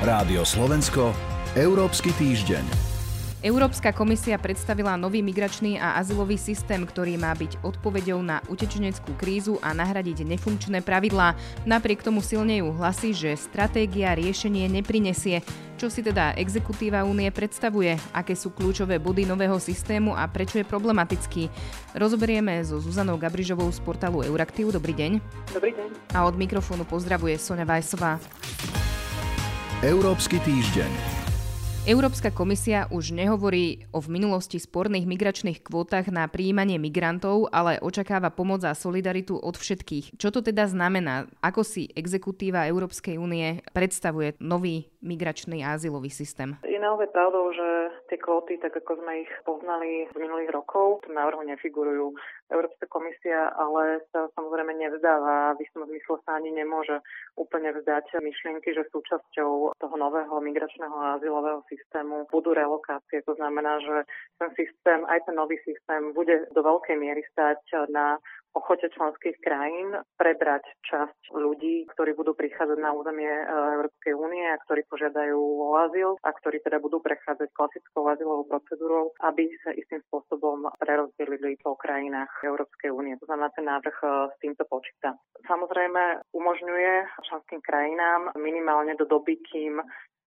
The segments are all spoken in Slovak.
Rádio Slovensko, Európsky týždeň. Európska komisia predstavila nový migračný a azylový systém, ktorý má byť odpoveďou na utečeneckú krízu a nahradiť nefunkčné pravidlá. Napriek tomu silne ju hlasí, že stratégia riešenie neprinesie. Čo si teda exekutíva únie predstavuje, aké sú kľúčové body nového systému a prečo je problematický. Rozoberieme so Zuzanou Gabrižovou z portálu Euraktiv. Dobrý deň. Dobrý deň. A od mikrofónu pozdravuje Sonja Vajsová. Európsky týždeň. Európska komisia už nehovorí o v minulosti sporných migračných kvótach na príjmanie migrantov, ale očakáva pomoc a solidaritu od všetkých. Čo to teda znamená? Ako si exekutíva Európskej únie predstavuje nový migračný a azylový systém? Je naozaj pravdou, že tie kvóty, tak ako sme ich poznali z minulých rokov, v návrhu nefigurujú. Európska komisia ale sa samozrejme nevzdáva, v istom zmysle sa ani nemôže úplne vzdať myšlienky, že súčasťou toho nového migračného a azylového systému budú relokácie. To znamená, že ten systém, aj ten nový systém bude do veľkej miery stať na ochote členských krajín prebrať časť ľudí, ktorí budú prichádzať na územie e, Európskej únie a ktorí požiadajú o azyl a ktorí teda budú prechádzať klasickou azylovou procedúrou, aby sa istým spôsobom prerozdelili po krajinách Európskej únie. To znamená, ten návrh e, s týmto počíta. Samozrejme umožňuje členským krajinám minimálne do doby, kým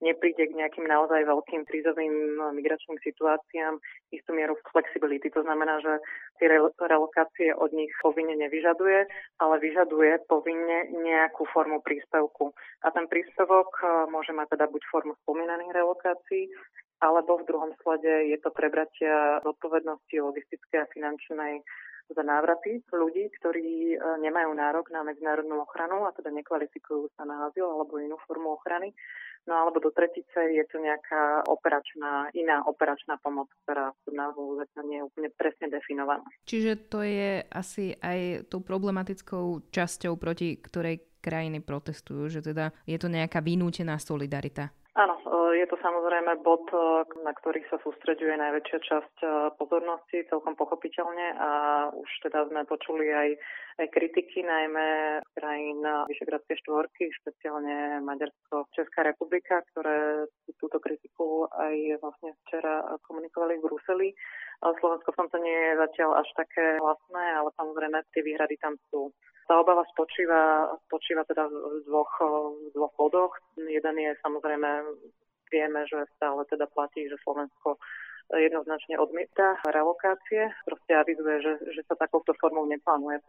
nepríde k nejakým naozaj veľkým krízovým migračným situáciám istú mieru flexibility. To znamená, že tie relokácie od nich povinne nevyžaduje, ale vyžaduje povinne nejakú formu príspevku. A ten príspevok e, môže mať teda buď formu spomínaných relokácií, alebo v druhom slede je to prebratia zodpovednosti logistickej a finančnej za návraty ľudí, ktorí e, nemajú nárok na medzinárodnú ochranu a teda nekvalifikujú sa na azyl alebo inú formu ochrany No alebo do tretice je to nejaká operačná, iná operačná pomoc, ktorá v názvu zatiaľ nie je úplne presne definovaná. Čiže to je asi aj tou problematickou časťou, proti ktorej krajiny protestujú, že teda je to nejaká vynútená solidarita. Áno, e, je to samozrejme bod, e, na ktorý sa sústreďuje najväčšia časť e, pozornosti, celkom pochopiteľne a už teda sme počuli aj, aj kritiky, najmä krajín Vyšegradskej štvorky, špeciálne Maďarsko, Česká republika, ktoré túto kritiku aj vlastne včera komunikovali v Bruseli. Slovensko v tomto nie je zatiaľ až také hlasné, ale samozrejme tie výhrady tam sú. Tá obava spočíva, spočíva teda v dvoch, v dvoch bodoch. Jeden je samozrejme, vieme, že stále teda platí, že Slovensko jednoznačne odmieta relokácie. Proste avizuje, že, že sa takouto formou neplánuje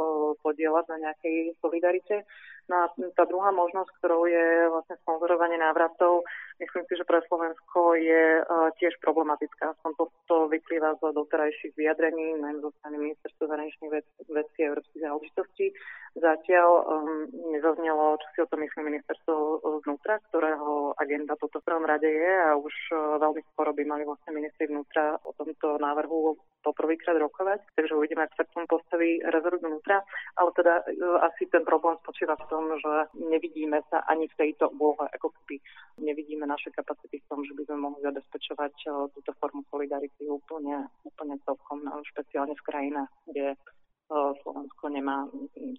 podielať na nejakej solidarite. No a tá druhá možnosť, ktorou je vlastne sponzorovanie návratov, myslím si, že pre Slovensko je uh, tiež problematická. Aspoň to, to vyplýva z doterajších vyjadrení, najmä zo strany ministerstva zahraničných vec, vecí a európskych záležitostí. Zatiaľ um, nezaznelo, čo si o tom myslí ministerstvo vnútra, ktorého agenda toto v prvom rade je a už uh, veľmi skoro by mali vlastne ministri vnútra o tomto návrhu poprvýkrát rokovať, takže uvidíme, ak sa k tomu postaví rezort vnútra, ale teda uh, asi ten problém spočíva v tom, že nevidíme sa ani v tejto úlohe, ako keby nevidíme naše kapacity v tom, že by sme mohli zabezpečovať uh, túto formu solidarity úplne, úplne celkom, no, špeciálne v krajinách, kde nemá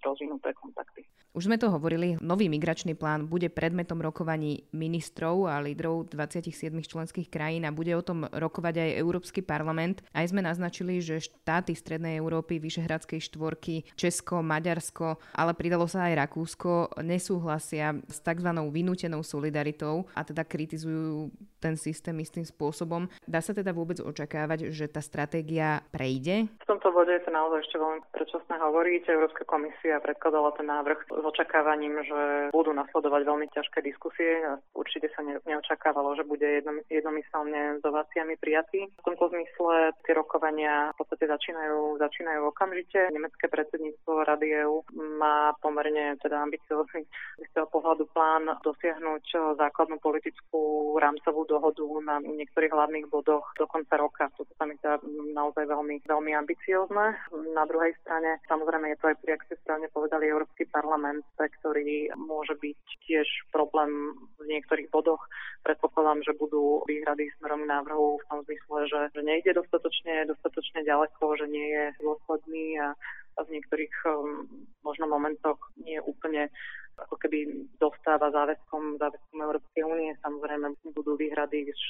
rozvinuté kontakty. Už sme to hovorili, nový migračný plán bude predmetom rokovaní ministrov a lídrov 27 členských krajín a bude o tom rokovať aj Európsky parlament. Aj sme naznačili, že štáty Strednej Európy, Vyšehradskej štvorky, Česko, Maďarsko, ale pridalo sa aj Rakúsko, nesúhlasia s tzv. vynútenou solidaritou a teda kritizujú ten systém istým spôsobom. Dá sa teda vôbec očakávať, že tá stratégia prejde? V tomto bode je to naozaj ešte veľmi predčasné hovoriť. Európska komisia predkladala ten návrh očakávaním, že budú nasledovať veľmi ťažké diskusie. Určite sa ne, neočakávalo, že bude jednom, jednomyselne s ováciami prijatý. V tomto zmysle tie rokovania v podstate začínajú, začínajú okamžite. Nemecké predsedníctvo Rady EU má pomerne teda ambiciózny z toho pohľadu plán dosiahnuť základnú politickú rámcovú dohodu na niektorých hlavných bodoch do konca roka. Toto sa mi zdá naozaj veľmi, veľmi ambiciózne. Na druhej strane, samozrejme je to aj, jak ste správne povedali, Európsky parlament, ktorý môže byť tiež problém v niektorých bodoch. Predpokladám, že budú výhrady smerom návrhu v tom zmysle, že, že nejde dostatočne, dostatočne ďaleko, že nie je dôsledný a, a v niektorých um, možno momentoch nie je úplne ako keby dosť ostáva záväzkom, záväzkom Európskej únie. Samozrejme budú výhrady z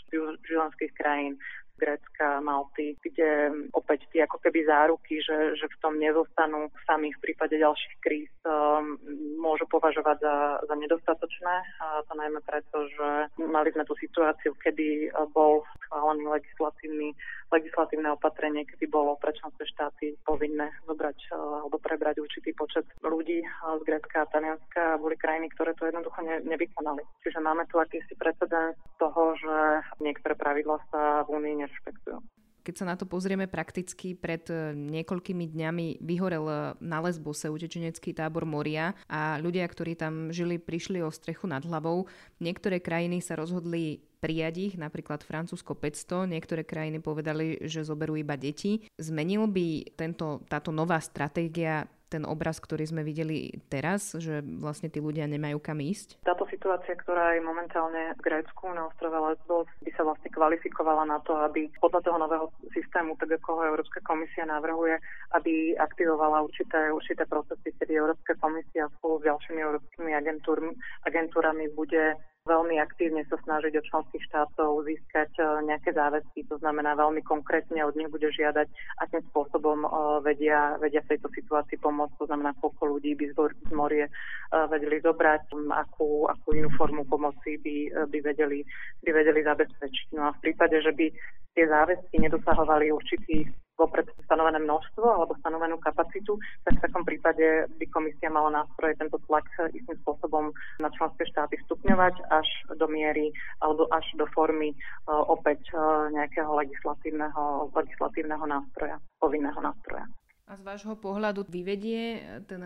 členských krajín, Grécka, Malty, kde opäť tie ako keby záruky, že, že v tom nezostanú sami v prípade ďalších kríz, um, môžu považovať za, za nedostatočné. A to najmä preto, že mali sme tú situáciu, kedy bol schválený legislatívny, legislatívne opatrenie, kedy bolo pre členské štáty povinné zobrať uh, alebo prebrať určitý počet ľudí uh, z Grécka a Talianska a boli krajiny, ktoré to jednoducho ne, nevykonali. Čiže máme tu akýsi precedens toho, že niektoré pravidlá sa v Únii nerešpektujú. Keď sa na to pozrieme prakticky, pred e, niekoľkými dňami vyhorel e, na Lesbose utečenecký tábor Moria a ľudia, ktorí tam žili, prišli o strechu nad hlavou. Niektoré krajiny sa rozhodli prijať ich, napríklad Francúzsko 500, niektoré krajiny povedali, že zoberú iba deti. Zmenil by tento, táto nová stratégia ten obraz, ktorý sme videli teraz, že vlastne tí ľudia nemajú kam ísť? Táto situácia, ktorá je momentálne v Grécku na ostrove Lesbos, by sa vlastne kvalifikovala na to, aby podľa toho nového systému, tak ako ho Európska komisia navrhuje, aby aktivovala určité, určité procesy, kedy Európska komisia spolu s ďalšími európskymi agentúrami bude veľmi aktívne sa snažiť od členských štátov získať e, nejaké záväzky, to znamená veľmi konkrétne od nich bude žiadať, akým spôsobom e, vedia, vedia v tejto situácii pomôcť, to znamená, koľko ľudí by z morie e, vedeli zobrať, akú, akú inú formu pomoci by, by, vedeli, by vedeli zabezpečiť. No a v prípade, že by tie záväzky nedosahovali určitý vopred stanovené množstvo alebo stanovenú kapacitu, tak v takom prípade by komisia mala nástroje tento tlak istým spôsobom na členské štáty stupňovať až do miery alebo až do formy uh, opäť uh, nejakého legislatívneho, legislatívneho nástroja, povinného nástroja. A z vášho pohľadu vyvedie ten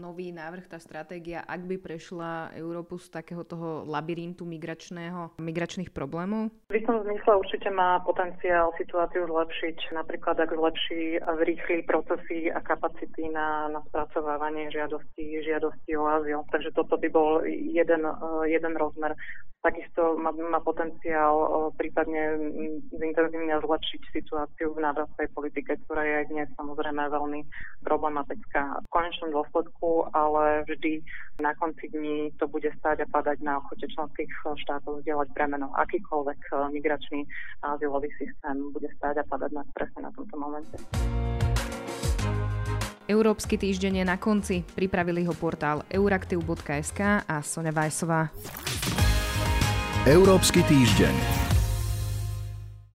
nový návrh, tá stratégia, ak by prešla Európu z takého toho labyrintu migračného, migračných problémov? V istom zmysle určite má potenciál situáciu zlepšiť, napríklad ak zlepší a zrýchli procesy a kapacity na, na spracovávanie žiadosti, žiadosti o azyl. Takže toto by bol jeden, jeden rozmer. Takisto má, má potenciál prípadne zintenzívne zlepšiť situáciu v návratnej politike, ktorá je dnes samozrejme veľmi problematická v konečnom dôsledku, ale vždy na konci dní to bude stáť a padať na ochote členských štátov zdieľať bremeno. Akýkoľvek migračný azylový systém bude stáť a padať na presne na tomto momente. Európsky týždeň je na konci. Pripravili ho portál euraktiv.sk a Sonja Vajsová. Európsky týždeň.